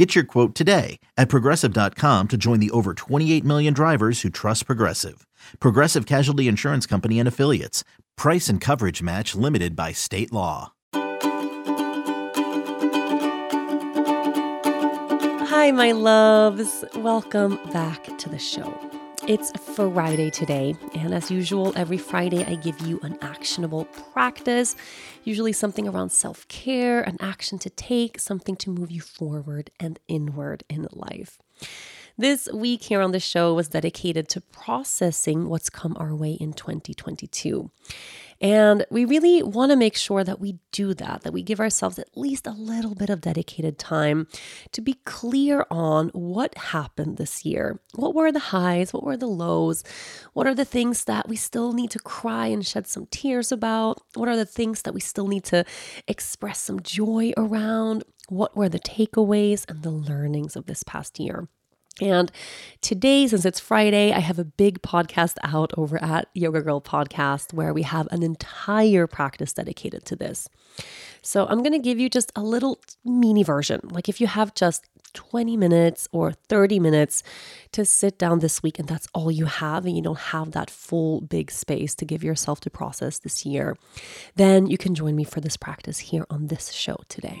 Get your quote today at progressive.com to join the over 28 million drivers who trust Progressive. Progressive Casualty Insurance Company and Affiliates. Price and coverage match limited by state law. Hi, my loves. Welcome back to the show. It's Friday today, and as usual, every Friday I give you an actionable practice, usually something around self care, an action to take, something to move you forward and inward in life. This week here on the show was dedicated to processing what's come our way in 2022. And we really want to make sure that we do that, that we give ourselves at least a little bit of dedicated time to be clear on what happened this year. What were the highs? What were the lows? What are the things that we still need to cry and shed some tears about? What are the things that we still need to express some joy around? What were the takeaways and the learnings of this past year? And today, since it's Friday, I have a big podcast out over at Yoga Girl Podcast where we have an entire practice dedicated to this. So I'm going to give you just a little mini version. Like if you have just 20 minutes or 30 minutes to sit down this week and that's all you have and you don't have that full big space to give yourself to process this year, then you can join me for this practice here on this show today.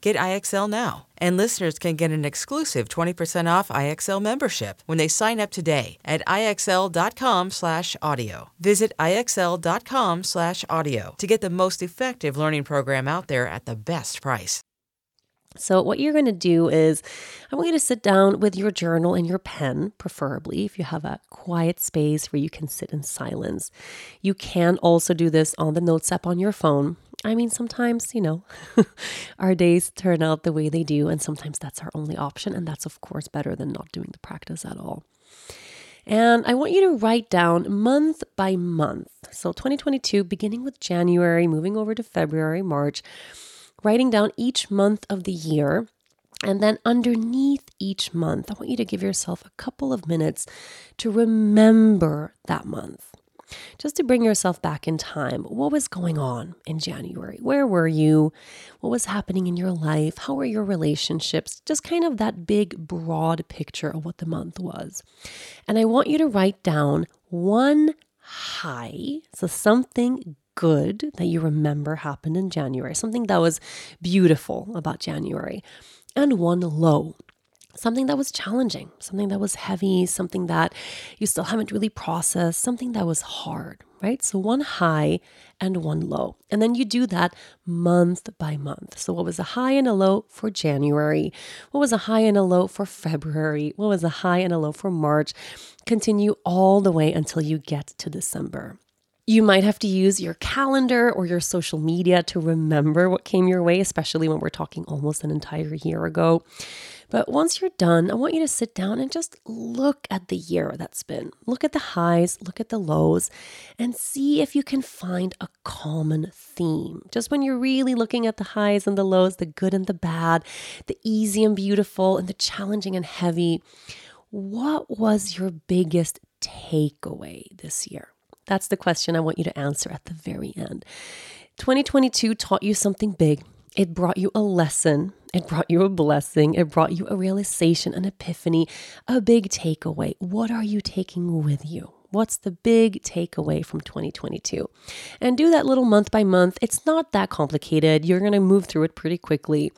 Get IXL now. And listeners can get an exclusive 20% off IXL membership when they sign up today at IXL.com/audio. Visit IXL.com/audio to get the most effective learning program out there at the best price. So, what you're going to do is, I want you to sit down with your journal and your pen, preferably if you have a quiet space where you can sit in silence. You can also do this on the Notes app on your phone. I mean, sometimes, you know, our days turn out the way they do, and sometimes that's our only option. And that's, of course, better than not doing the practice at all. And I want you to write down month by month. So, 2022, beginning with January, moving over to February, March writing down each month of the year. And then underneath each month, I want you to give yourself a couple of minutes to remember that month. Just to bring yourself back in time. What was going on in January? Where were you? What was happening in your life? How were your relationships? Just kind of that big, broad picture of what the month was. And I want you to write down one high, so something good that you remember happened in January, something that was beautiful about January, and one low, something that was challenging, something that was heavy, something that you still haven't really processed, something that was hard, right? So one high and one low. And then you do that month by month. So what was a high and a low for January? What was a high and a low for February? What was a high and a low for March? Continue all the way until you get to December. You might have to use your calendar or your social media to remember what came your way, especially when we're talking almost an entire year ago. But once you're done, I want you to sit down and just look at the year that's been. Look at the highs, look at the lows, and see if you can find a common theme. Just when you're really looking at the highs and the lows, the good and the bad, the easy and beautiful, and the challenging and heavy, what was your biggest takeaway this year? That's the question I want you to answer at the very end. 2022 taught you something big. it brought you a lesson. It brought you a blessing. It brought you a realization, an epiphany, a big takeaway. What are you taking with you? What's the big takeaway from 2022? And do that little month by month. It's not that complicated. You're going to move through it pretty quickly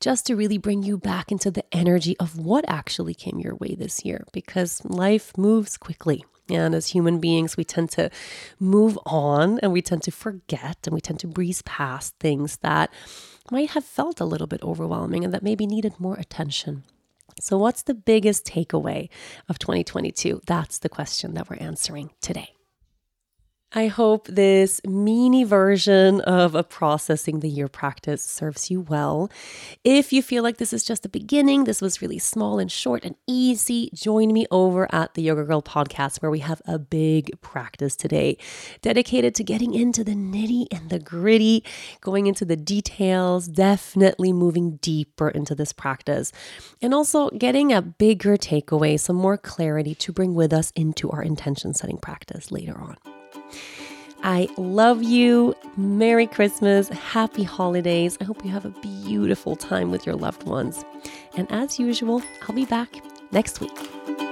just to really bring you back into the energy of what actually came your way this year because life moves quickly. And as human beings, we tend to move on and we tend to forget and we tend to breeze past things that might have felt a little bit overwhelming and that maybe needed more attention. So, what's the biggest takeaway of 2022? That's the question that we're answering today. I hope this mini version of a processing the year practice serves you well. If you feel like this is just the beginning, this was really small and short and easy, join me over at the Yoga Girl podcast where we have a big practice today dedicated to getting into the nitty and the gritty, going into the details, definitely moving deeper into this practice, and also getting a bigger takeaway, some more clarity to bring with us into our intention setting practice later on. I love you. Merry Christmas. Happy holidays. I hope you have a beautiful time with your loved ones. And as usual, I'll be back next week.